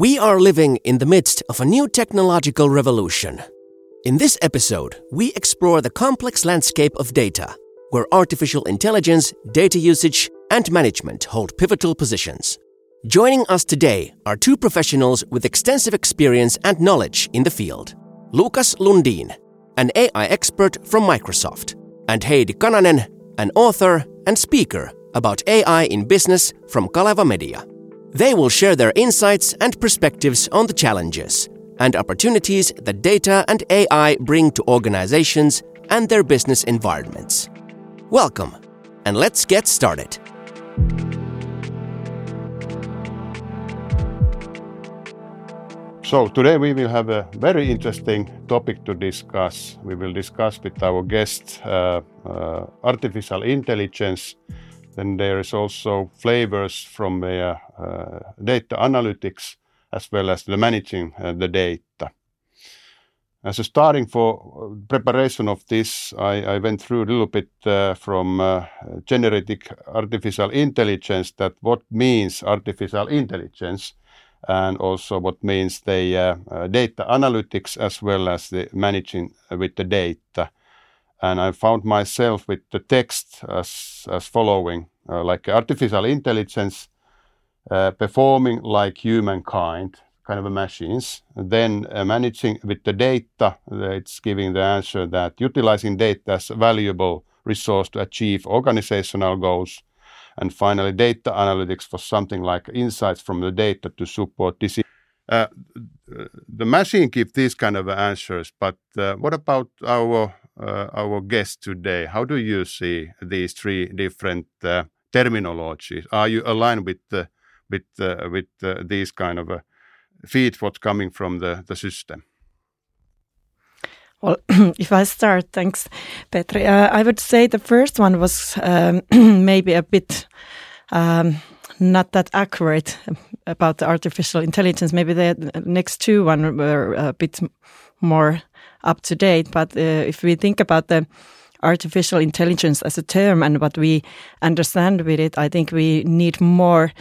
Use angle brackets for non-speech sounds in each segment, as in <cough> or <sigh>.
We are living in the midst of a new technological revolution. In this episode, we explore the complex landscape of data, where artificial intelligence, data usage, and management hold pivotal positions. Joining us today are two professionals with extensive experience and knowledge in the field Lukas Lundin, an AI expert from Microsoft, and Heidi Kananen, an author and speaker about AI in business from Kaleva Media. They will share their insights and perspectives on the challenges and opportunities that data and AI bring to organizations and their business environments. Welcome, and let's get started. So, today we will have a very interesting topic to discuss. We will discuss with our guest uh, uh, artificial intelligence. Then there is also flavors from uh, data analytics as well as the managing uh, the data. As a starting for preparation of this, I, I went through a little bit uh, from uh, generative artificial intelligence that what means artificial intelligence and also what means the uh, uh, data analytics as well as the managing with the data. And I found myself with the text as, as following, uh, like artificial intelligence uh, performing like humankind, kind of machines. Then uh, managing with the data, it's giving the answer that utilizing data as a valuable resource to achieve organizational goals. And finally, data analytics for something like insights from the data to support decision. Uh, the machine gives these kind of answers, but uh, what about our uh, our guest today? How do you see these three different uh, terminologies? Are you aligned with the with uh, with uh, these kind of uh, feed what's coming from the the system? Well, <clears throat> if I start, thanks, Petri. Uh, I would say the first one was um, <clears throat> maybe a bit um, not that accurate about the artificial intelligence. Maybe the next two one were a bit more up to date. But uh, if we think about the artificial intelligence as a term and what we understand with it, I think we need more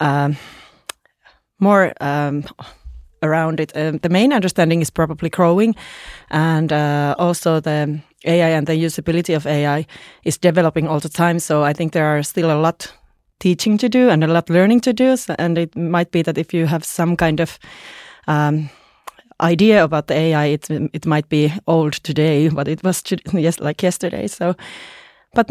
um, more um, around it. Um, the main understanding is probably growing, and uh, also the AI and the usability of AI is developing all the time. So I think there are still a lot teaching to do and a lot learning to do. So, and it might be that if you have some kind of um, idea about the AI, it it might be old today, but it was <laughs> yes like yesterday. So, but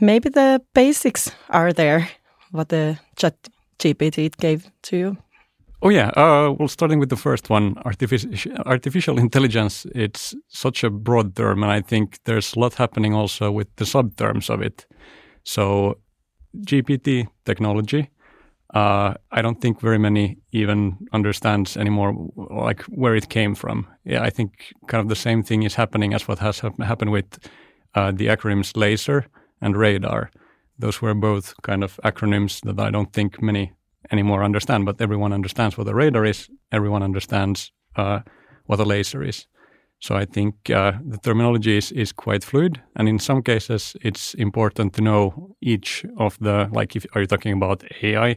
maybe the basics are there. What the chat GPT it gave to you? Oh yeah. Uh, well, starting with the first one, artificial artificial intelligence. It's such a broad term, and I think there's a lot happening also with the subterms of it. So, GPT technology. Uh, I don't think very many even understands anymore, like where it came from. Yeah, I think kind of the same thing is happening as what has happened with uh, the acronyms laser and radar those were both kind of acronyms that I don't think many anymore understand, but everyone understands what a radar is. Everyone understands uh, what a laser is. So I think uh, the terminology is, is quite fluid, and in some cases, it's important to know each of the like. If are you talking about AI,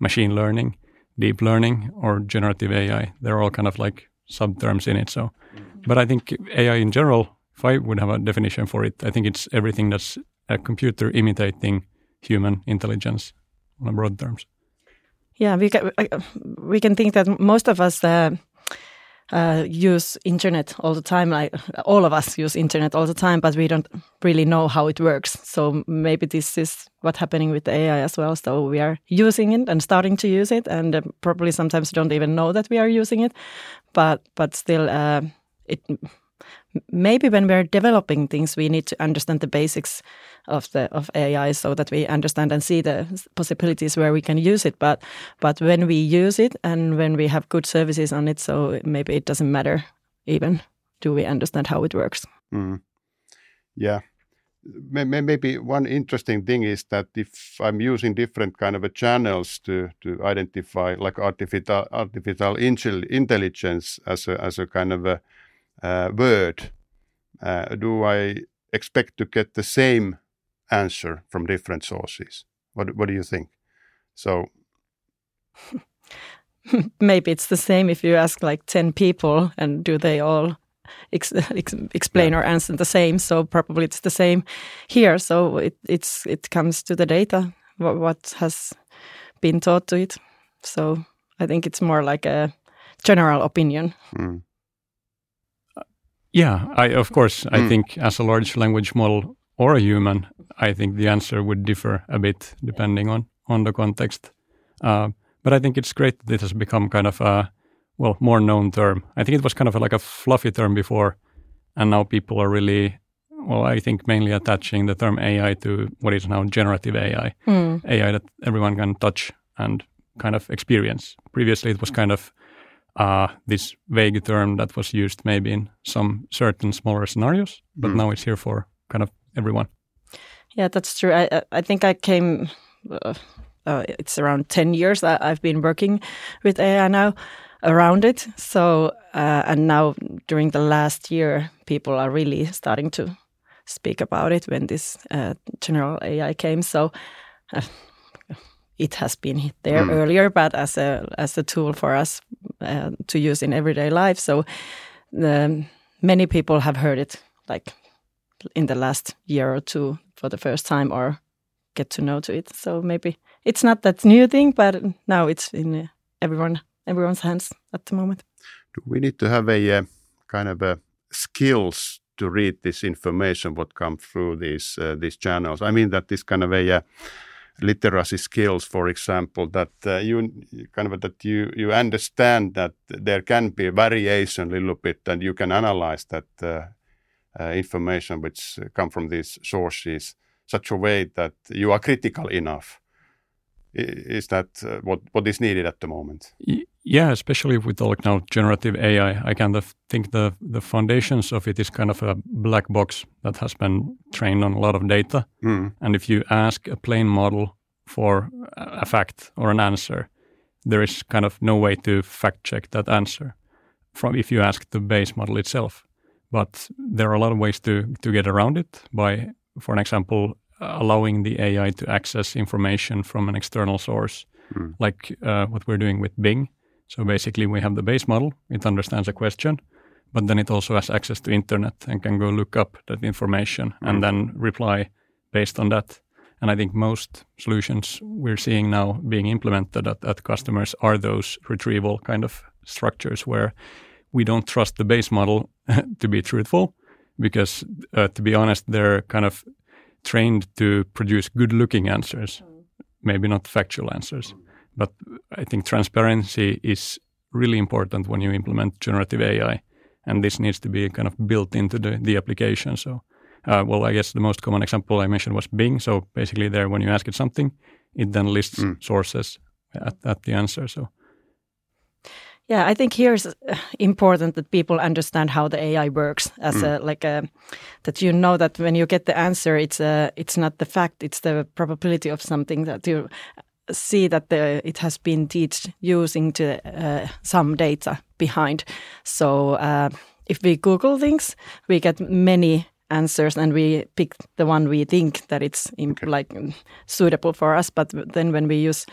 machine learning, deep learning, or generative AI? They're all kind of like subterms in it. So, mm-hmm. but I think AI in general, if I would have a definition for it, I think it's everything that's a computer imitating human intelligence on broad terms. Yeah, we can, we can think that most of us uh, uh, use internet all the time. Like all of us use internet all the time, but we don't really know how it works. So maybe this is what's happening with AI as well. So we are using it and starting to use it, and uh, probably sometimes don't even know that we are using it. But but still, uh, it maybe when we're developing things, we need to understand the basics of the of AI so that we understand and see the possibilities where we can use it. But but when we use it and when we have good services on it, so maybe it doesn't matter even do we understand how it works. Mm. Yeah. Maybe one interesting thing is that if I'm using different kind of channels to to identify like artificial artificial intelligence as a as a kind of a word, uh, do I expect to get the same answer from different sources? What What do you think? So, <laughs> maybe it's the same if you ask like 10 people and do they all ex ex explain yeah. or answer the same so probably it's the same here so it it's it comes to the data what, what has been taught to it so i think it's more like a general opinion mm. Yeah i of course i mm. think as a large language model or a human i think the answer would differ a bit depending on on the context uh, but I think it's great that it has become kind of a well more known term. I think it was kind of a, like a fluffy term before, and now people are really well. I think mainly attaching the term AI to what is now generative AI, mm. AI that everyone can touch and kind of experience. Previously, it was kind of uh, this vague term that was used maybe in some certain smaller scenarios, but mm. now it's here for kind of everyone. Yeah, that's true. I I think I came. Uh, uh, it's around 10 years that I've been working with AI now around it. So, uh, and now during the last year, people are really starting to speak about it when this uh, general AI came. So, uh, it has been there mm. earlier, but as a as a tool for us uh, to use in everyday life. So, the, many people have heard it like in the last year or two for the first time, or get to know to it. So maybe it's not that new thing, but now it's in uh, everyone everyone's hands at the moment. Do we need to have a uh, kind of a skills to read this information what comes through these uh, these channels? I mean that this kind of a uh, literacy skills, for example, that uh, you kind of that you you understand that there can be variation a little bit, and you can analyze that uh, information which come from these sources such a way that you are critical enough is that uh, what what is needed at the moment? Yeah, especially with like now generative AI, I kind of think the the foundations of it is kind of a black box that has been trained on a lot of data. Mm. And if you ask a plain model for a fact or an answer, there is kind of no way to fact check that answer from if you ask the base model itself. But there are a lot of ways to to get around it by, for an example, allowing the AI to access information from an external source, mm. like uh, what we're doing with Bing. So basically, we have the base model; it understands a question, but then it also has access to internet and can go look up that information mm. and then reply based on that. And I think most solutions we're seeing now being implemented at, at customers are those retrieval kind of structures where we don't trust the base model <laughs> to be truthful because, uh, to be honest, they're kind of trained to produce good looking answers, mm. maybe not factual answers. But I think transparency is really important when you implement generative AI. And this needs to be kind of built into the, the application. So, uh, well, I guess the most common example I mentioned was Bing. So basically, there, when you ask it something, it then lists mm. sources at, at the answer. So yeah, I think here is uh, important that people understand how the AI works as mm. a like a that you know that when you get the answer, it's a it's not the fact, it's the probability of something that you see that the, it has been taught using to uh, some data behind. So uh, if we Google things, we get many answers and we pick the one we think that it's okay. like suitable for us. But then when we use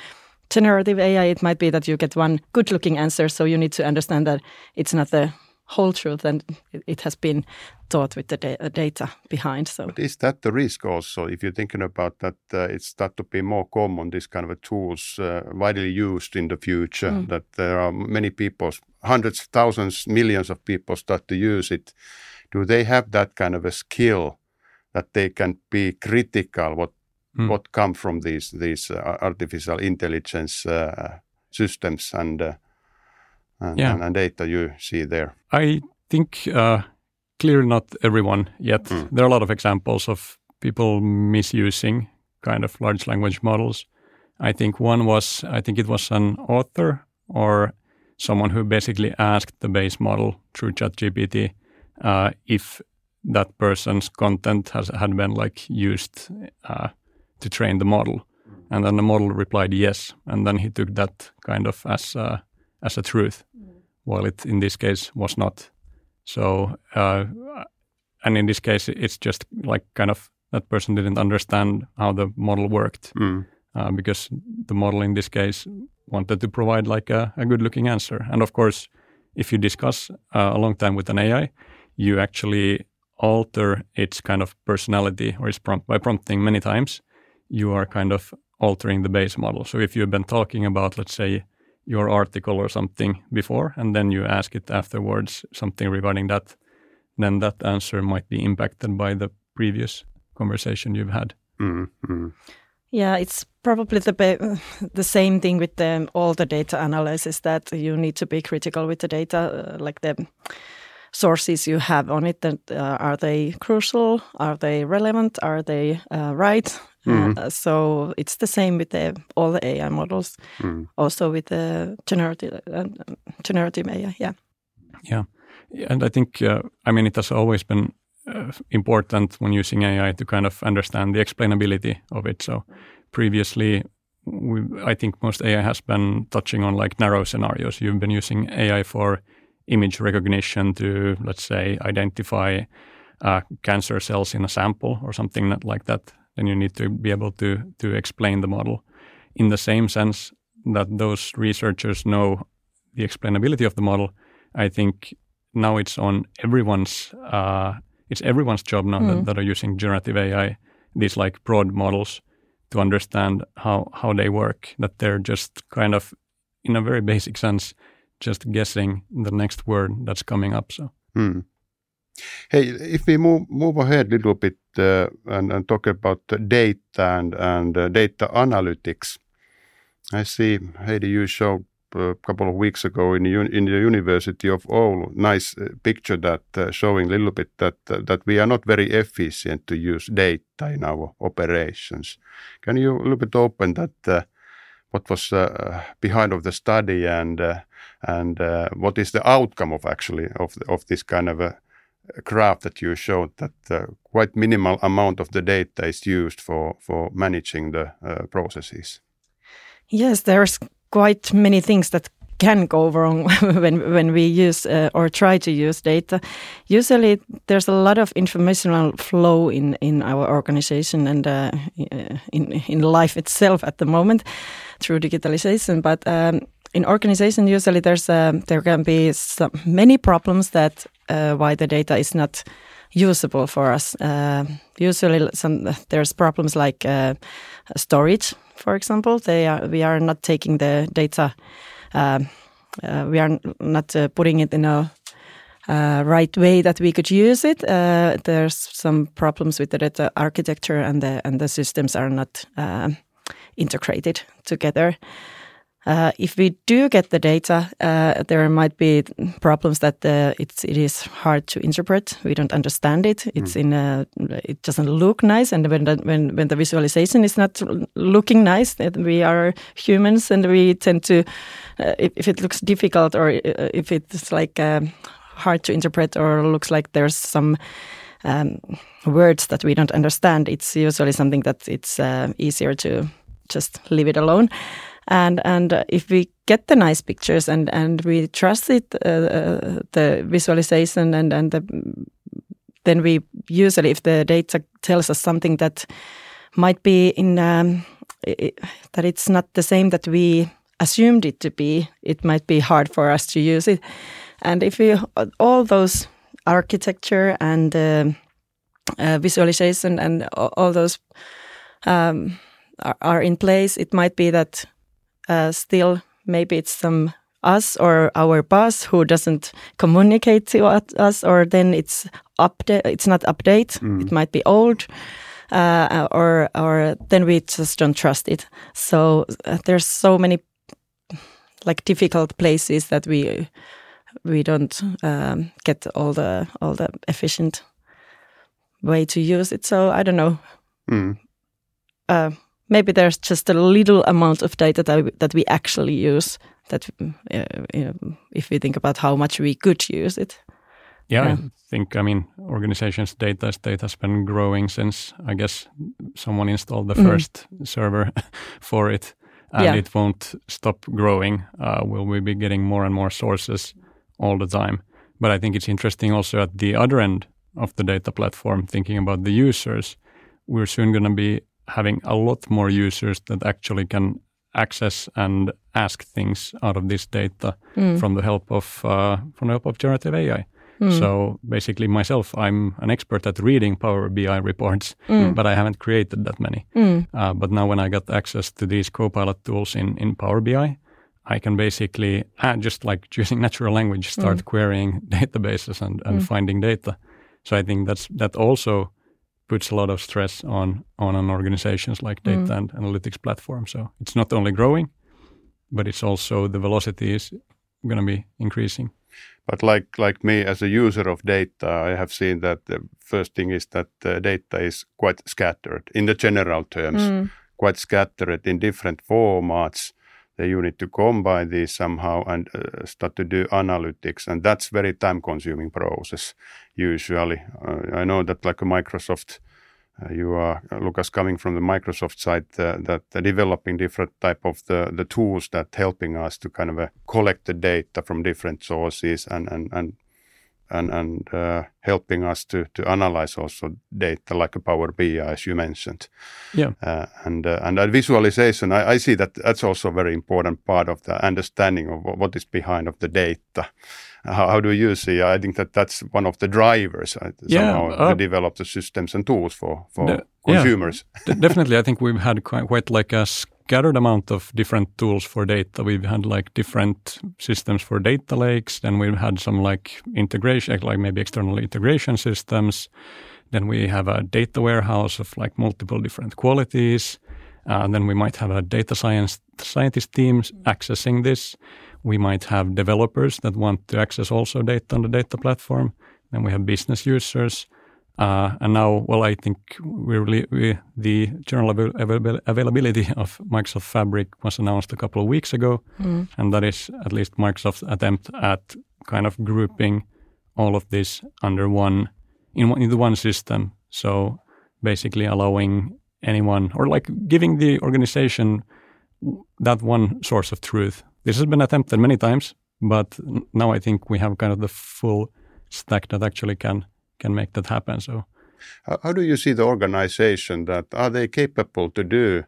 generative AI, it might be that you get one good looking answer. So you need to understand that it's not the whole truth and it has been taught with the da data behind. So, but is that the risk also? If you're thinking about that, uh, it's start to be more common. This kind of tools uh, widely used in the future. Mm. That there are many people, hundreds, thousands, millions of people start to use it. Do they have that kind of a skill that they can be critical what mm. what come from these these uh, artificial intelligence uh, systems and, uh, and, yeah. and, and, data you see there? I think clearly not everyone yet. Mm. There are a lot of examples of people misusing kind of large language models. I think one was, I think it was an author or someone who basically asked the base model through ChatGPT uh, if that person's content has had been like used uh, to train the model. And then the model replied yes, and then he took that kind of as a, as a truth, while it in this case was not. So, uh, and in this case, it's just like kind of that person didn't understand how the model worked, mm. uh, because the model in this case wanted to provide like a, a good looking answer. And of course, if you discuss uh, a long time with an AI, you actually alter its kind of personality or its prompt by prompting many times. You are kind of altering the base model. So if you've been talking about, let's say, your article or something before, and then you ask it afterwards something regarding that, then that answer might be impacted by the previous conversation you've had. Mm-hmm. Yeah, it's probably the <laughs> the same thing with the, all the data analysis that you need to be critical with the data, uh, like the sources you have on it. That uh, are they crucial? Are they relevant? Are they uh, right? Mm. Uh, so it's the same with the, all the AI models, mm. also with the generative uh, generative AI. Yeah. Yeah, and I think uh, I mean it has always been uh, important when using AI to kind of understand the explainability of it. So previously, we, I think most AI has been touching on like narrow scenarios. You've been using AI for image recognition to, let's say, identify uh, cancer cells in a sample or something like that then you need to be able to to explain the model in the same sense that those researchers know the explainability of the model. I think now it's on everyone's uh, it's everyone's job now mm. that, that, are using generative AI, these like broad models, to understand how how they work. That they're just kind of, in a very basic sense, just guessing the next word that's coming up. So. Mm. Hey, if we move move ahead a little bit uh, and, and talk about data and and uh, data analytics, I see Heidi, you showed a couple of weeks ago in the, in the University of Oulu nice uh, picture that uh, showing a little bit that uh, that we are not very efficient to use data in our operations. Can you a little bit open that? Uh, what was behind of the study and and what is the outcome of actually of of this kind of a graph that you showed that uh, quite minimal amount of the data is used for for managing the uh, processes. Yes, there's quite many things that can go wrong <laughs> when when we use uh, or try to use data. Usually, there's a lot of informational flow in in our organization and uh, in in life itself at the moment through digitalization, but. Um, in organization, usually there's uh, there can be some, many problems that uh, why the data is not usable for us. Uh, usually, some there's problems like uh, storage, for example. They are, we are not taking the data. Uh, uh, we are not putting it in a uh, right way that we could use it. Uh, there's some problems with the data architecture, and the and the systems are not uh, integrated together. Uh, if we do get the data, uh, there might be problems that uh, it's it is hard to interpret. We don't understand it. It's mm. in a, it doesn't look nice, and when the, when when the visualization is not looking nice, we are humans, and we tend to uh, if, if, it looks difficult or uh, if it's like um, hard to interpret or looks like there's some um, words that we don't understand. It's usually something that it's uh, easier to just leave it alone and and uh, if we get the nice pictures and and we trust it uh, uh, the visualization and and the, then we usually if the data tells us something that might be in um, it, that it's not the same that we assumed it to be it might be hard for us to use it. And if all those architecture and uh, uh, visualization and all those um, are, are in place it might be that uh, still maybe it's some us or our boss who doesn't communicate to us or then it's update it's not update mm. it might be old uh, or or then we just don't trust it so uh, there's so many like difficult places that we we don't um, get all the all the efficient way to use it so i don't know mm. uh, maybe there's just a little amount of data that we, that we actually use that uh, you know, if we think about how much we could use it yeah, yeah, I think I mean organizations data estate has been growing since I guess someone installed the mm. first server <laughs> for it and yeah. it won't stop growing. Uh, will we be getting more and more sources all the time? But I think it's interesting also at the other end of the data platform, thinking about the users. We're soon going to be having a lot more users that actually can access and ask things out of this data Mm. from the help of uh, from the help of generative AI. Mm. So basically, myself, I'm an expert at reading Power BI reports, Mm. but I haven't created that many. Mm. Uh, but now, when I got access to these Copilot tools in in Power BI, I can basically uh, just like <laughs> using natural language start Mm. querying <laughs> databases and, and Mm. finding data. So I think that's that also puts a lot of stress on on an organizations like data Mm. and analytics platform. So it's not only growing, but it's also the velocity is going to be increasing. But like like me as a user of data, I have seen that the first thing is that the data is quite scattered in the general terms, Mm. quite scattered in different formats. That you need to combine these somehow and uh, start to do analytics, and that's very time-consuming process. Usually, uh, I know that like a Microsoft. Uh, you are uh, Lukas coming from the Microsoft side uh, that uh, developing different type of the, the tools that helping us to kind of uh, collect the data from different sources and and and and, and uh, helping us to to analyze also data like a Power BI as you mentioned. Yeah. Uh, and uh, and that visualization, I, I see that that's also a very important part of the understanding of what, is behind of the data. How, how do you see? I think that that's one of the drivers uh, Yeah, somehow uh, to develop the systems and tools for for The- yeah. consumers. D- definitely, I think we've had quite, quite like a scattered amount of different tools for data. We've had like different systems for data lakes. Then we've had some like integration, like maybe external integration systems. Then we have a data warehouse of like multiple different qualities. Uh, then we might have a data science scientist teams accessing this. We might have developers that want to access also data on the data platform. Then we have business users. Uh, and now, well, I think we really we, the general avail- avail- availability of Microsoft Fabric was announced a couple of weeks ago, Mm. and that is at least Microsoft's attempt at kind of grouping all of this under one in one, into one system. So basically, allowing anyone or like giving the organization that one source of truth. This has been attempted many times, but now I think we have kind of the full stack that actually can can make that happen. So How, do you see the organization that are they capable to do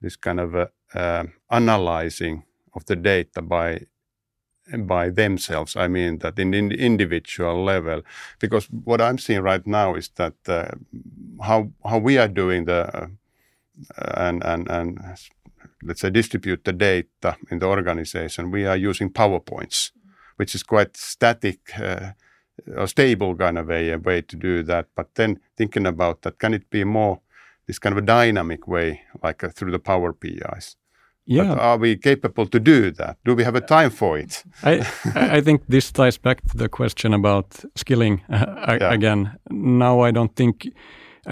this kind of uh, um analyzing of the data by by themselves? I mean that in, in individual level, because what I'm seeing right now is that uh, how how we are doing the uh, and and and let's say distribute the data in the organization. We are using PowerPoints, which is quite static. Uh, a stable kind of a, a way to do that. But then thinking about that, can it be more this kind of a dynamic way, like uh, through the Power BIs? yeah, But are we capable to do that? Do we have a time for it? I I think this ties back to the question about skilling uh, Yeah. again. Now I don't think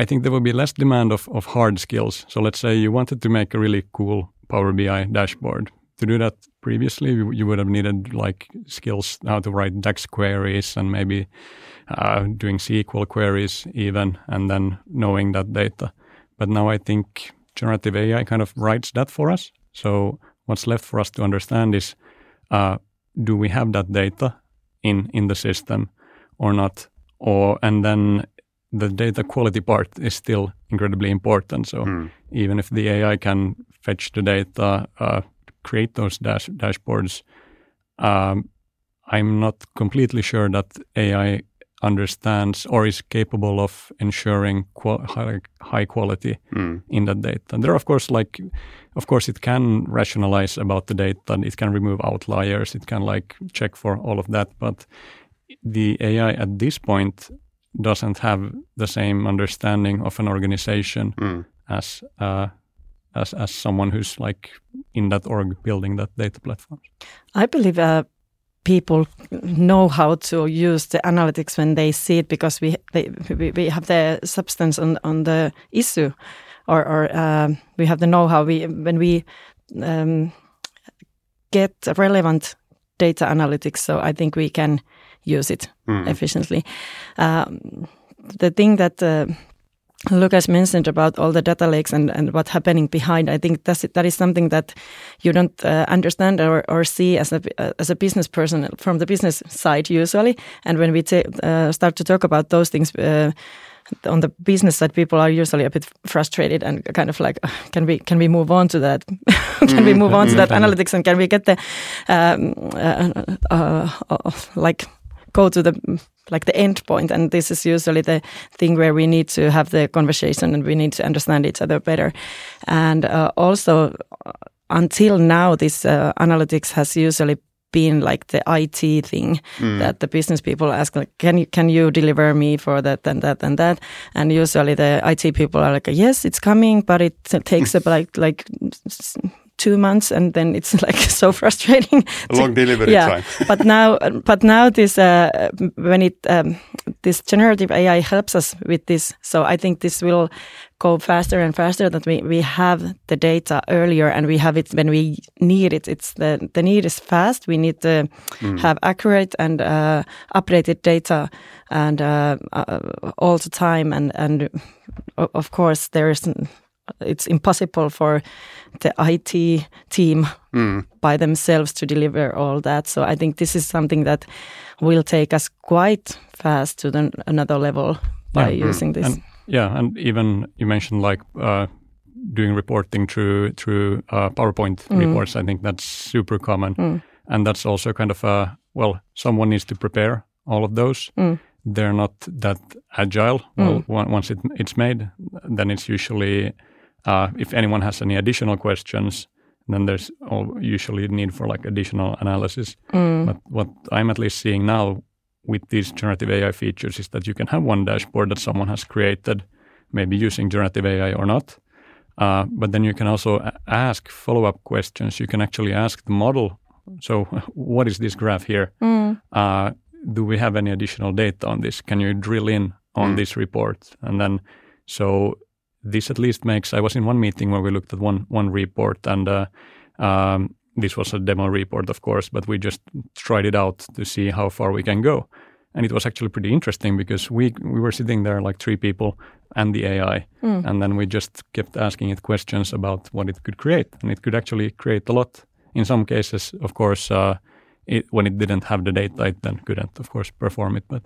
I think there will be less demand of of hard skills. So let's say you wanted to make a really cool Power BI dashboard. To do that previously, you, would have needed like skills how to write DAX queries and maybe uh, doing SQL queries even, and then knowing that data. But now I think generative AI kind of writes that for us. So what's left for us to understand is uh, do we have that data in in the system or not or and then the data quality part is still incredibly important so Mm. even if the ai can fetch the data uh, create those dash dashboards um, i'm not completely sure that ai understands or is capable of ensuring qual- high, high quality Mm. in that data. There, of course, like, of course, it can rationalize about the data. and It can remove outliers. It can like check for all of that. But the AI at this point doesn't have the same understanding of an organization Mm. as uh, as as someone who's like in that org building that data platform. I believe uh, people know how to use the analytics when they see it because we they, we, we have the substance on, on the issue, or or um, we have the know-how. We when we um, get relevant data analytics, so I think we can use it Mm. efficiently. Um, the thing that uh, Lukas mentioned about all the data lakes and, and what's happening behind, I think that's, that is something that you don't uh, understand or, or see as a, uh, as a business person from the business side usually. And when we ta- uh, start to talk about those things, uh, on the business side, people are usually a bit frustrated and kind of like, can we can we move on to that? <laughs> can we move on to that analytics and can we get the um, uh, uh, uh, like go to the like the end point and this is usually the thing where we need to have the conversation and we need to understand each other better and uh, also uh, until now this uh, analytics has usually been like the IT thing mm. that the business people ask like can you can you deliver me for that and that and that and usually the IT people are like yes it's coming but it takes <laughs> about like like two months and then it's <laughs> like so frustrating a long delivery yeah. time <laughs> but now but now this uh, when it um, this generative ai helps us with this so i think this will go faster and faster that we, we have the data earlier and we have it when we need it it's the the need is fast we need to mm. have accurate and uh, updated data and uh, uh all the time and and of course there is it's impossible for the IT team mm. by themselves to deliver all that. So I think this is something that will take us quite fast to the, another level by yeah. using this. And, yeah, and even you mentioned like uh, doing reporting through through uh, PowerPoint mm. reports. I think that's super common, mm. and that's also kind of a well, someone needs to prepare all of those. Mm. They're not that agile. Well, mm. once it, it's made, then it's usually uh, if anyone has any additional questions, then there's usually need for like additional analysis. Mm. But what I'm at least seeing now with these generative AI features is that you can have one dashboard that someone has created, maybe using generative AI or not. Uh, but then you can also ask follow-up questions. You can actually ask the model. So, <laughs> what is this graph here? Mm. Uh, do we have any additional data on this? Can you drill in on mm. this report? And then, so this at least makes. I was in one meeting where we looked at one one report, and uh, um, this was a demo report, of course, but we just tried it out to see how far we can go, and it was actually pretty interesting because we we were sitting there like three people and the AI, mm. and then we just kept asking it questions about what it could create, and it could actually create a lot. In some cases, of course. Uh, it, when it didn't have the data, it then couldn't, of course, perform it. But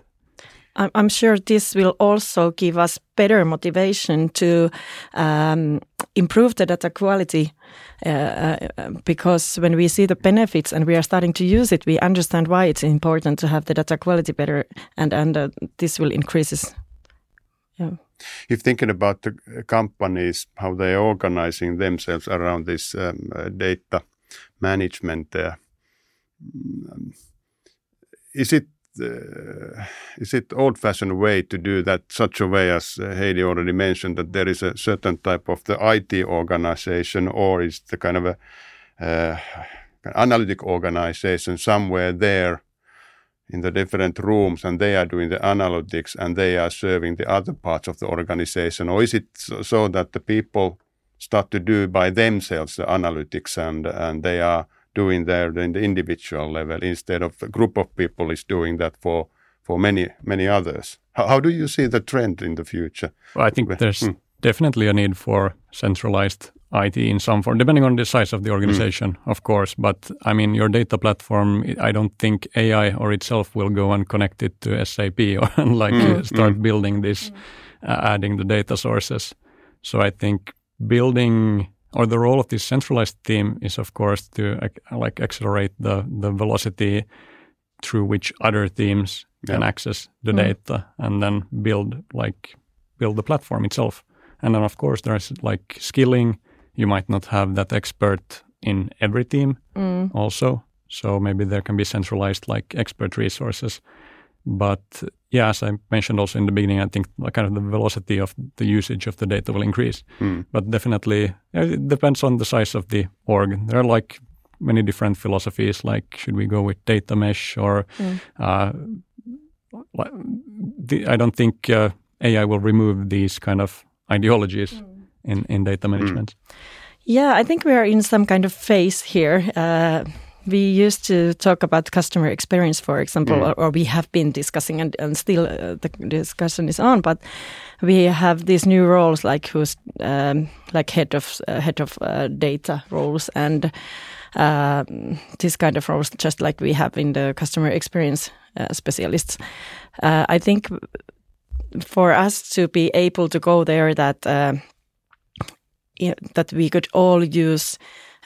I'm sure this will also give us better motivation to um, improve the data quality uh, uh, because when we see the benefits and we are starting to use it, we understand why it's important to have the data quality better, and and uh, this will increases. Yeah. If thinking about the companies, how they are organizing themselves around this um, uh, data management, uh, mm, is it uh, is it old-fashioned way to do that such a way as uh, Heidi already mentioned that there is a certain type of the IT organization or is the kind of a uh, analytic organization somewhere there in the different rooms and they are doing the analytics and they are serving the other parts of the organization? Or is it so, that the people start to do by themselves the analytics and and they are doing there in the individual level instead of a group of people is doing that for for many many others. How, how do you see the trend in the future? Well, I think there's mm. definitely a need for centralized IT in some form, depending on the size of the organization, mm. of course. But I mean, your data platform, I don't think AI or itself will go and connect it to SAP <laughs> or like mm. start hmm. building this, uh, adding the data sources. So I think building or the role of this centralized team is of course to like accelerate the the velocity through which other teams yeah. can access the mm. data and then build like build the platform itself and then of course there's like skilling you might not have that expert in every team mm. also so maybe there can be centralized like expert resources but yeah, as I mentioned also in the beginning, I think kind of the velocity of the usage of the data will increase. Mm. But definitely, it depends on the size of the org. There are like many different philosophies, like should we go with data mesh or mm. uh, the, I don't think uh, AI will remove these kind of ideologies mm. in, in data management. Yeah, I think we are in some kind of phase here. Uh, we used to talk about customer experience, for example, mm. or, or, we have been discussing, and, and still uh, the discussion is on. But we have these new roles, like who's um, like head of uh, head of uh, data roles, and uh, this kind of roles, just like we have in the customer experience uh, specialists. Uh, I think for us to be able to go there, that uh, that we could all use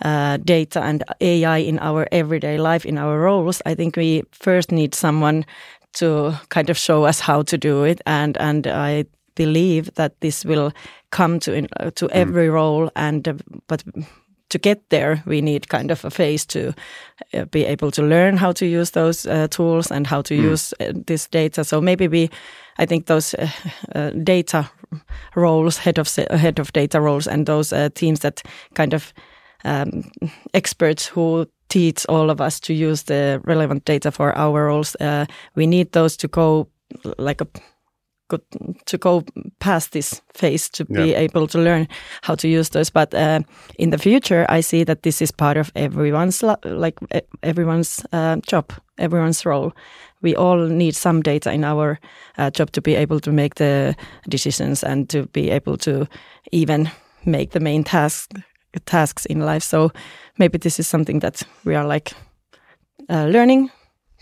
uh, data and AI in our everyday life, in our roles, I think we first need someone to kind of show us how to do it. And and I believe that this will come to in, uh, to mm. every role. And uh, but to get there, we need kind of a phase to uh, be able to learn how to use those uh, tools and how to mm. use uh, this data. So maybe we, I think those data roles, head of head of data roles, and those teams that kind of um, experts who teach all of us to use the relevant data for our roles. Uh, we need those to go like a to go past this phase to yeah. be able to learn how to use those. But uh, in the future, I see that this is part of everyone's like everyone's uh, job, everyone's role. We all need some data in our uh, job to be able to make the decisions and to be able to even make the main task tasks in life. So maybe this is something that we are like uh, learning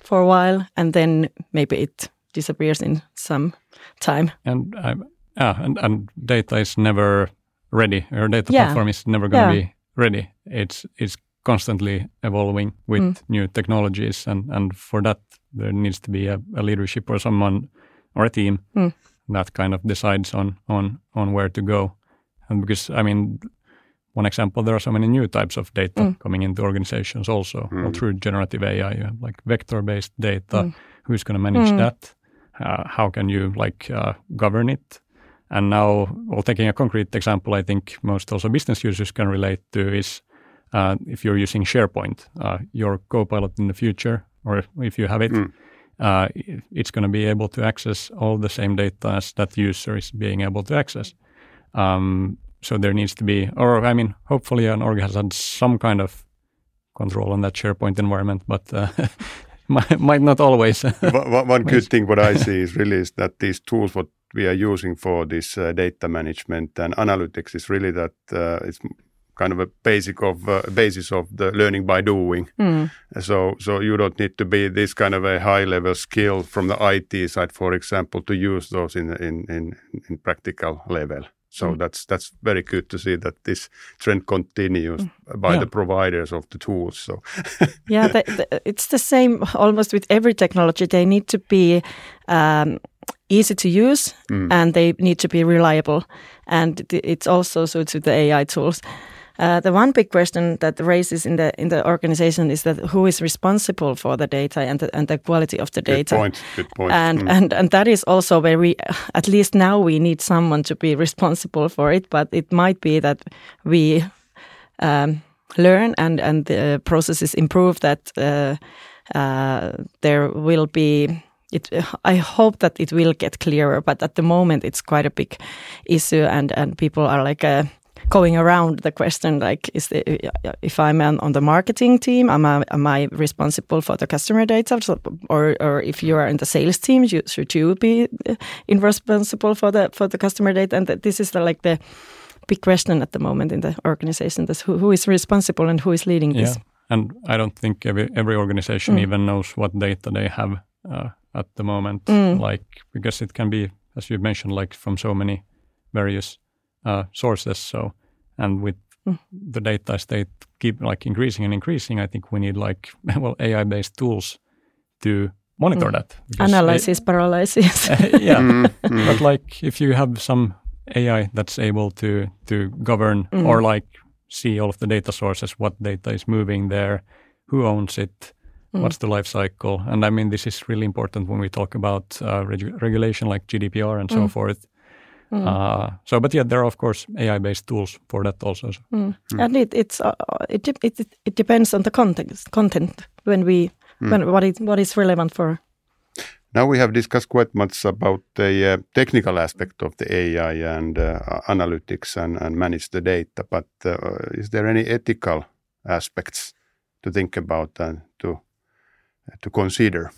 for a while, and then maybe it disappears in some time. And um, yeah, and, and data is never ready. Your data yeah. platform is never going to yeah. be ready. It's it's constantly evolving with mm. new technologies, and and for that there needs to be a, a leadership or someone or a team mm. that kind of decides on on on where to go. And because I mean, one example, there are so many new types of data mm. coming into organizations also mm. through generative AI. You have like vector-based data. Mm. Who's going to manage mm. that? Uh, how can you like uh, govern it? And now, well, taking a concrete example, I think most also business users can relate to is uh, if you're using SharePoint, uh, your Copilot in the future, or if you have it, mm. uh, it's going to be able to access all the same data as that user is being able to access. Um, so there needs to be, or I mean, hopefully an org has had some kind of control on that SharePoint environment, but uh, <laughs> might, might not always. <laughs> one, one good thing what I see is really is that these tools what we are using for this uh, data management and analytics is really that uh, it's kind of a basic of uh, basis of the learning by doing. Mm. So so you don't need to be this kind of a high level skill from the IT side, for example, to use those in in in, in practical level. So mm. that's that's very good to see that this trend continues mm. by yeah. the providers of the tools. So <laughs> yeah, the, the, it's the same almost with every technology. They need to be um, easy to use mm. and they need to be reliable. And it's also so to the AI tools. Uh, the one big question that raises in the in the organization is that who is responsible for the data and the, and the quality of the data. Good point. Good point. And mm. and and that is also where we, at least now, we need someone to be <laughs> responsible for it. But it might be that we um, learn and and the processes improve. That uh, uh, there will be. It, I hope that it will get clearer, but at the moment it's quite a big issue, and, and people are like, uh, going around the question like is the, if I'm on the marketing team am I, am I responsible for the customer data or or if you are in the sales team you, should you be uh, responsible for the for the customer data and this is the like the big question at the moment in the organization this who, who is responsible and who is leading yeah. this and I don't think every every organization mm. even knows what data they have uh, at the moment mm. like because it can be as you mentioned like from so many various uh, sources so and with mm. the data estate keep like increasing and increasing, I think we need like <laughs> well AI based tools to monitor mm. that. Analysis I, paralysis. <laughs> yeah, <laughs> mm, but like if you have some AI that's able to to govern mm. or like see all of the data sources, what data is moving there, who owns it, mm. what's the life cycle, and I mean this is really important when we talk about uh, reg- regulation like GDPR and so forth. Mm. Uh, so, but yeah, there are of course AI-based tools for that also. So. Mm. Mm. And it it's uh, it, it it depends on the content content when we mm. when what is what is relevant for. Now we have discussed quite much about the uh, technical aspect of the AI and uh, analytics and, and manage the data, but uh, is there any ethical aspects to think about and to to consider?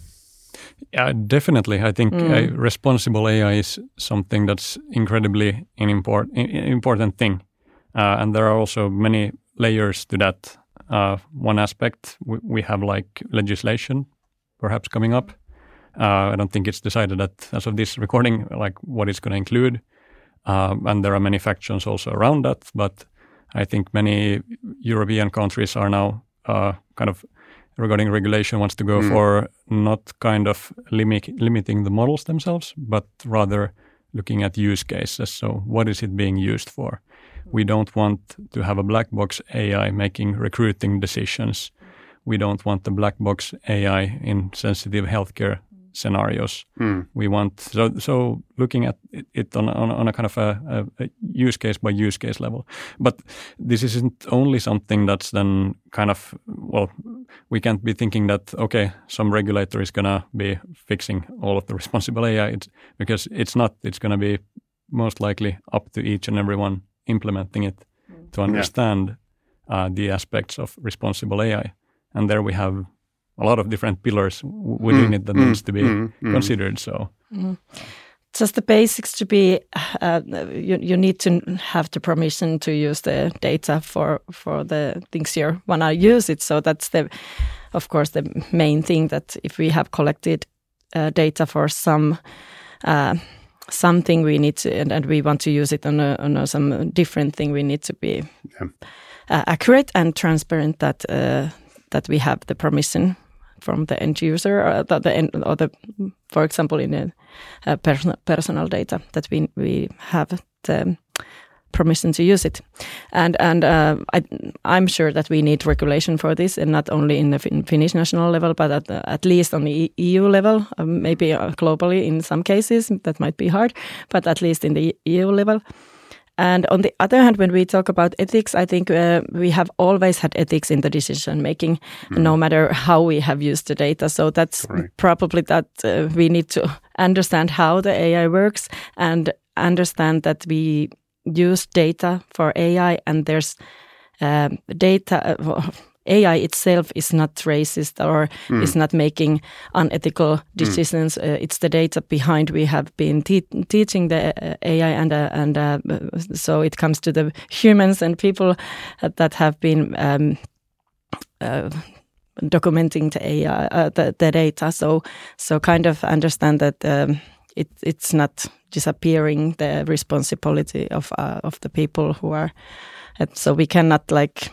Yeah, definitely. I think mm. responsible AI is something that's incredibly an import, important thing. Uh, and there are also many layers to that. Uh, one aspect, we, we, have like legislation perhaps coming up. Uh, I don't think it's decided that as of this recording, like what it's going to include. Uh, and there are many factions also around that. But I think many European countries are now uh, kind of regarding regulation wants to go mm. for not kind of limit, limiting the models themselves, but rather looking at use cases. So what is it being used for? We don't want to have a black box AI making recruiting decisions. We don't want the black box AI in sensitive healthcare scenarios. Mm. We want so so looking at it on on, on a kind of a, a, use case by use case level. But this isn't only something that's then kind of well, we can't be thinking that okay, some regulator is gonna be fixing all of the responsible AI. It's, because it's not. It's gonna be most likely up to each and everyone implementing it to understand yeah. uh, the aspects of responsible AI. And there we have a lot of different pillars within mm, it that mm, needs to be mm, mm. considered. So. Mm. Just the basics to be, uh, you, you need to have the permission to use the data for, for the things you want to use it. So that's the, of course, the main thing that if we have collected uh, data for some uh, something we need to and, and, we want to use it on, a, on a, some different thing we need to be yeah. uh, accurate and transparent that uh, that we have the permission from the end user or the, the end, or the for example in a, a personal personal data that we we have the permission to use it. And and uh, I, I'm sure that we need regulation for this and not only in the Finnish national level but at, at least on the EU level um, maybe uh, globally in some cases that might be hard but at least in the EU level and on the other hand, when we talk about ethics, I think uh, we have always had ethics in the decision making, mm. no matter how we have used the data. So that's probably that uh, we need to understand how the AI works and understand that we use data for AI and there's uh, data. Uh, AI itself is not racist or mm. is not making unethical hmm. decisions. Mm. Uh, it's the data behind. We have been te teaching the uh, AI, and uh, and uh, so it comes to the humans and people that have been. Um, uh, documenting the AI, uh, the, the data, so so kind of understand that um, it it's not disappearing the responsibility of of the people who are, so we cannot like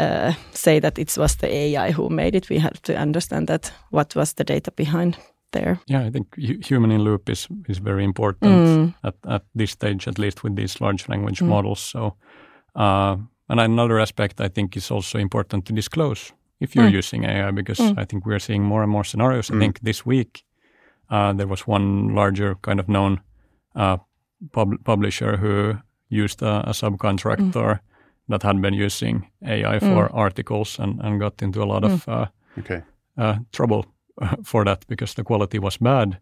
uh, say that it was the AI who made it. We have to understand that what was the data behind there. Yeah, I think human in loop is is very important mm. at, at this stage, at least with these large language mm. models. So, uh, and another aspect I think is also important to disclose if you're mm. using AI, because mm. I think we're seeing more and more scenarios. I mm. think this week uh, there was one larger kind of known uh, pub- publisher who used a, a subcontractor mm that had been using AI for mm. articles and, and got into a lot mm. of uh, okay. uh, trouble for that because the quality was bad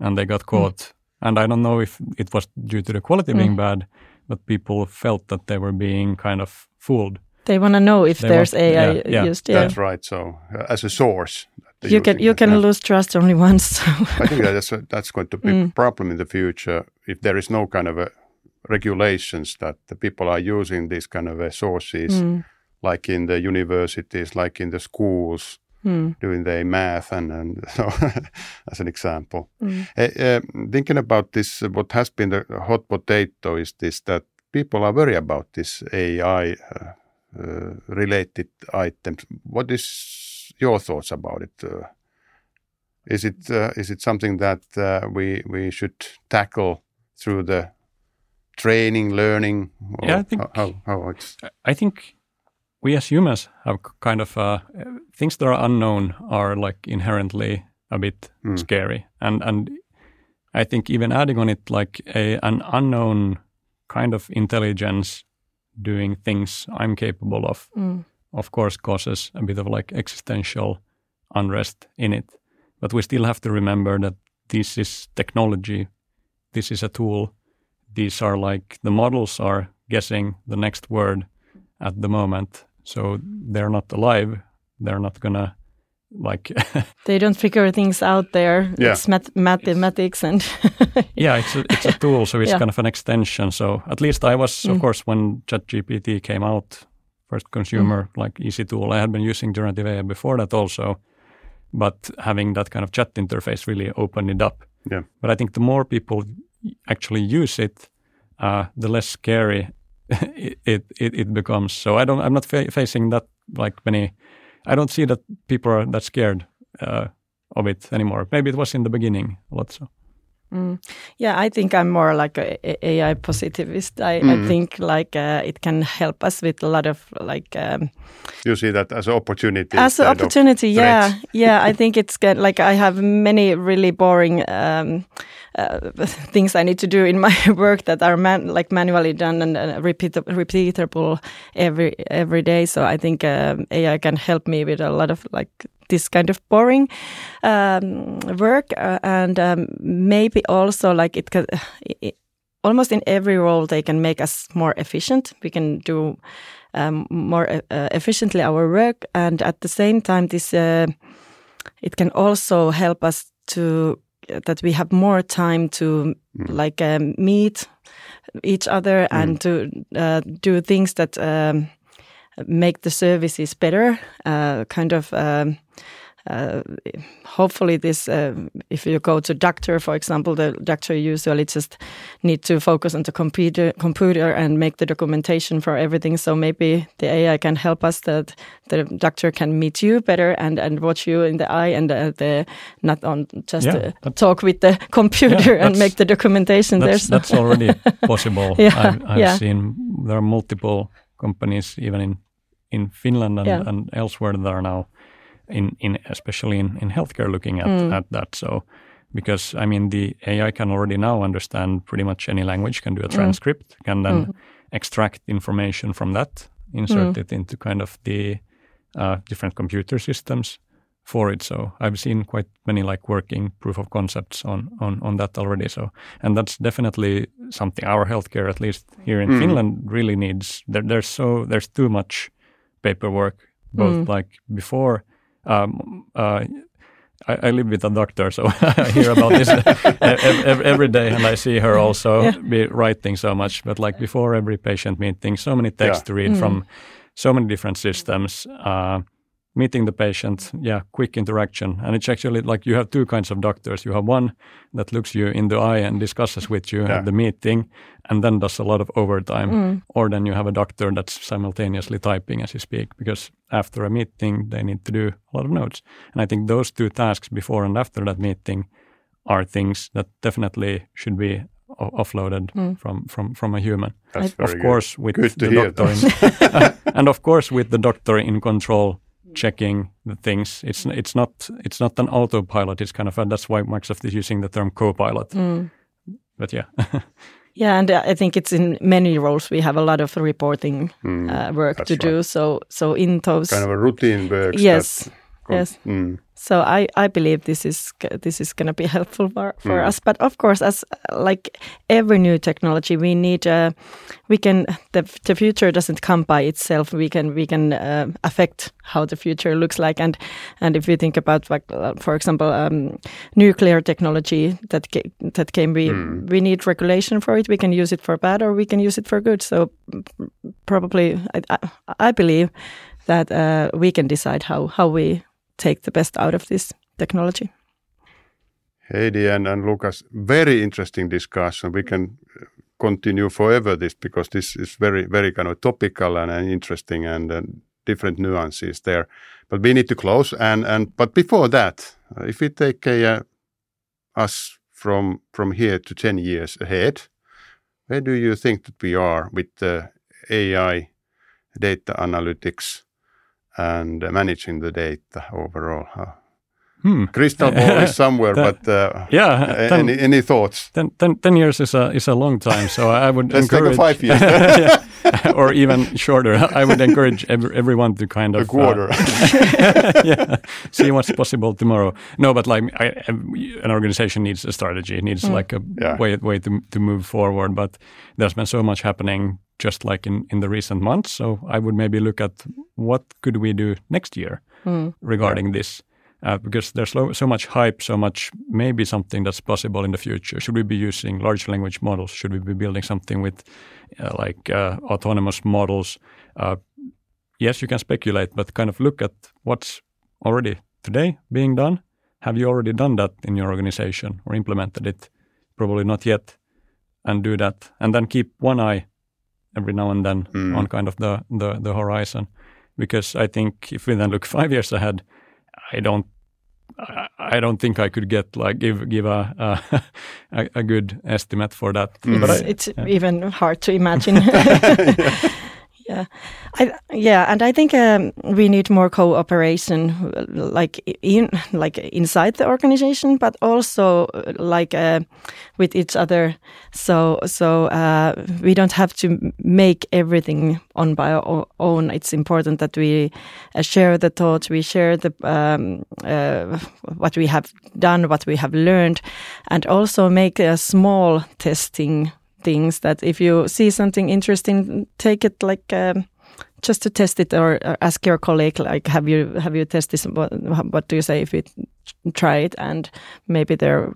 and they got mm. caught. Mm. And I don't know if it was due to the quality being mm. bad, but people felt that they were being kind of fooled. They want to know if they there's want, AI yeah, yeah. used. Yeah. That's right. So uh, as a source, you can you can lose trust only once. So. I think that's a, that's going to be a mm. problem in the future if there is no kind of a regulations that the people are using these kind of uh, sources, mm. like in the universities, like in the schools, mm. doing their math, and, and <laughs> so as an example. Mm. Uh, uh, thinking about this, what has been the hot potato is this that people are worried about this AI uh, uh, related items. What is your thoughts about it? Uh, is it is it something that we we should tackle through the training, learning? Yeah, I think how, how it's. I think we as humans have kind of uh, things that are unknown are like inherently a bit mm. scary, and and I think even adding on it like a an unknown kind of intelligence doing things I'm capable of, mm. of course, causes a bit of like existential unrest in it. But we still have to remember that this is technology. This is a tool these are like the models are guessing the next word at the moment. So they're not alive. They're not gonna like <laughs> they don't figure things out there. Yeah. It's math mathematics and <laughs> yeah, it's a, it's a tool, so it's yeah. kind of an extension. So at least I was, mm. of course, when ChatGPT came out, first consumer mm. like easy tool. I had been using generative AI before that also, but having that kind of chat interface really opened it up. Yeah. But I think the more people actually use it, uh, the less scary <laughs> it, it, it becomes. So I don't. I'm not fa- facing that like many. I don't see that people are that scared uh, of it anymore. Maybe it was in the beginning a lot. So. Mm. Yeah, I think I'm more like a, AI positivist. I, mm. I think like uh, it can help us with a lot of like. Um, you see that as an opportunity. As an opportunity, yeah, yeah. I think it's good. Like I have many really boring um, uh, <laughs> things I need to do in my <laughs> work that are man, like manually done and uh, repeat, repeatable every every day. So I think um, AI can help me with a lot of like this kind of boring um, work, uh, and um, maybe also like it, can, <sighs> it, almost in every role they can make us more efficient. We can do um, more uh, efficiently our work, and at the same time, this uh, it can also help us to that we have more time to mm. like um, meet each other mm. and to uh, do things that um, make the services better, uh, kind of um, uh, hopefully this uh, if you go to doctor for example the doctor usually just need to focus on the computer computer and make the documentation for everything. So maybe the ai can help us that the doctor can meet you better and and watch you in the eye and uh, the not on just yeah, uh, talk with the <laughs> computer yeah, and make the documentation that's, there that's already <laughs> possible. Yeah, i've, I've yeah. seen there are multiple companies even in in finland and, and elsewhere that are now in, in especially in, in healthcare looking at, mm. at that. So because I mean the AI can already now understand pretty much any language, can do a mm. transcript, mm. can then mm. extract information from that, insert mm. it into kind of the uh, different computer systems for it. So I've seen quite many like working proof of concepts on on on that already. So and that's definitely something our healthcare, at least here in mm. Finland, really needs. There, there's so there's too much paperwork, both like before um, uh, I, I, live with a doctor, so <laughs> I hear about this every, every day, and I see her also yeah. be writing so much. But like before every patient meeting, so many texts yeah. to read mm. from so many different systems. Uh, meeting the patient, yeah, quick interaction. And it's actually like you have two kinds of doctors. You have one that looks you in the eye and discusses with you yeah. at the meeting and then does a lot of overtime. Mm. Or then you have a doctor that's simultaneously typing as you speak because after a meeting, they need to do a lot of notes. And I think those two tasks before and after that meeting are things that definitely should be offloaded mm. from from from a human. That's of very course, good. with good the doctor, in, <laughs> and of course with the doctor in control checking the things. It's it's not it's not an autopilot. It's kind of a, that's why Microsoft is using the term copilot. Mm. But yeah. <laughs> yeah, and I think it's in many roles we have a lot of reporting mm, uh, work to right. do. So so in those kind of a routine work. Yes. Yes. Mm. So I, I believe this is this is going to be <laughs> helpful for, for mm. us. But of course, as like every new technology, we need uh, we can the the future doesn't come by itself. We can we can uh, affect how the future looks like. And and if you think about like uh, for example um, nuclear technology that ca that came, we mm. we need regulation for it. We can use it for bad or we can use it for good. So probably I I, I believe that uh, we can decide how how we take the best out of this technology. Heidi and, and Lukas, very interesting discussion. We can continue forever this because this is very, very kind of topical and, and interesting and uh, different nuances there. But we need to close. And, and but before that, uh, if we take uh, us from from here to 10 years ahead, where do you think that we are with the AI, data analytics, and managing the data overall. Hmm. Crystal ball is <laughs> somewhere, but uh, yeah. Ten, any, any thoughts? Ten, ten, 10 years is a is a long time, so I would <laughs> Let's encourage take a five years, <laughs> yeah, or even shorter. I would encourage every, everyone to kind of a quarter, uh, yeah, see what's possible tomorrow. No, but like I, an organization needs a strategy, It needs mm. like a yeah. way way to to move forward. But there's been so much happening just like in, in the recent months. So I would maybe look at what could we do next year mm. regarding this. Uh, because there's so, so much hype, so much maybe something that's possible in the future. Should we be using large language models? Should we be building something with uh, like uh, autonomous models? Uh, yes, you can speculate, but kind of look at what's already today being done. Have you already done that in your organization or implemented it? Probably not yet. And do that, and then keep one eye every now and then Mm. on kind of the, the the horizon, because I think if we then look <laughs> five years ahead, I don't I- I don't think I could get like give give a a, <laughs> a, a good estimate for that. Mm. But it's, I, it's yeah. even hard to imagine. <laughs> yeah, I yeah, and I think um, we need more cooperation, like in like inside the organization, but also uh, like uh, with each other. So so uh, we don't have to make everything on by our own. It's important that we uh, share the thoughts, we share the um, uh, what we have done, what we have learned, and also make a small testing things that if you see something interesting, take it like um, just to test it or, or ask your colleague like have you have you tested this what, what do you say if you try it and maybe there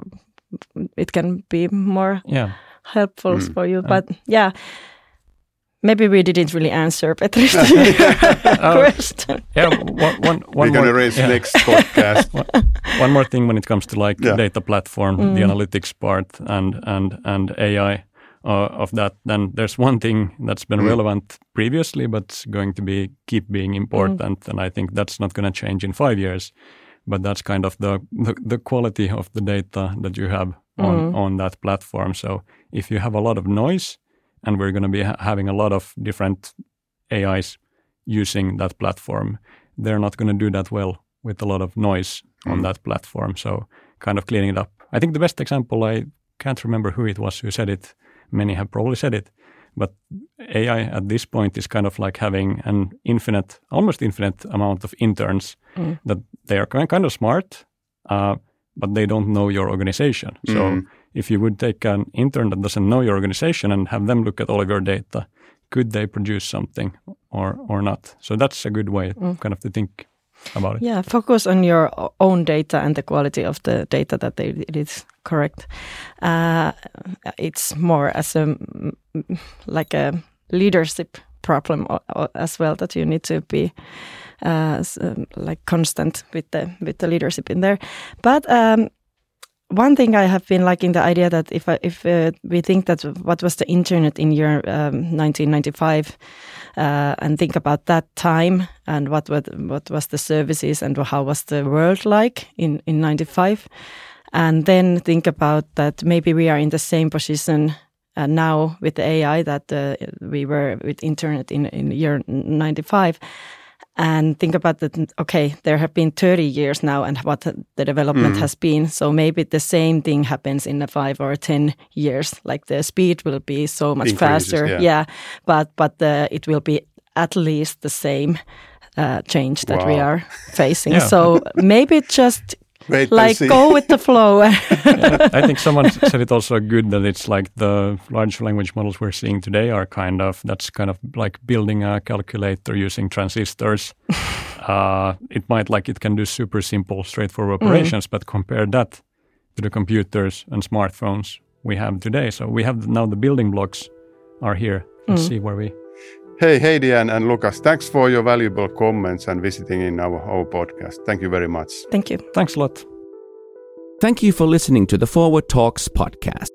it can be more yeah. helpful Mm. for you but yeah maybe we didn't really answer Petri's <laughs> Uh, <laughs> question Yeah, one, one, We're one going to more, raise yeah. next podcast. <laughs> one more thing when it comes to like Yeah. data platform, the Mm. analytics part, and and and AI uh, of that. Then there's one thing that's been Mm. relevant previously, but going to be keep being important, and I think that's not going to change in five years. But that's kind of the, the the quality of the data that you have on Mm. on that platform. So if you have a lot of noise, and we're going to be ha- having a lot of different AIs using that platform, they're not going to do that well with a lot of noise on Mm. that platform. So kind of cleaning it up. I think the best example, I can't remember who it was who said it. Many have probably said it, but AI at this point is kind of like having an infinite, almost infinite amount of interns Mm. that they are kind of smart, uh, but they don't know your organization. So Mm. if you would take an intern that doesn't know your organization and have them look at all of your data, could they produce something or or not? So that's a good way, Mm. kind of to think about it. Yeah, focus on your own data and the quality of the data that they, it is correct. Uh, it's more as a like a leadership problem as well that you need to be uh, um, like constant with the with the leadership in there. But um, one thing I have been liking the idea that if if uh, we think that what was the internet in year um, 1995 uh, and think about that time and what, what what was the services and how was the world like in in 95 and then think about that maybe we are in the same position uh, now with the AI that uh, we were with internet in in year 95 and think about that okay there have been 30 years now and what the development Mm. has been so maybe the same thing happens in a 5 or 10 years like the speed will be so much Increases, faster yeah. but but uh, it will be at least the same uh, change that we are facing Yeah. so <laughs> maybe just Wait and like go with the flow <laughs> I think someone said it also good that it's like the large language models we're seeing today are kind of that's kind of like building a calculator using transistors. <laughs> uh, it might like it can do super simple, straightforward operations, but compare that to the computers and smartphones we have today. So we have now the building blocks are here. Let's Mm. see where we. Hey, Heidi and, and Lukas, thanks for your valuable comments and visiting in our, our podcast. Thank you very much. thank you Thanks a lot. Thank you for listening to the Forward Talks podcast.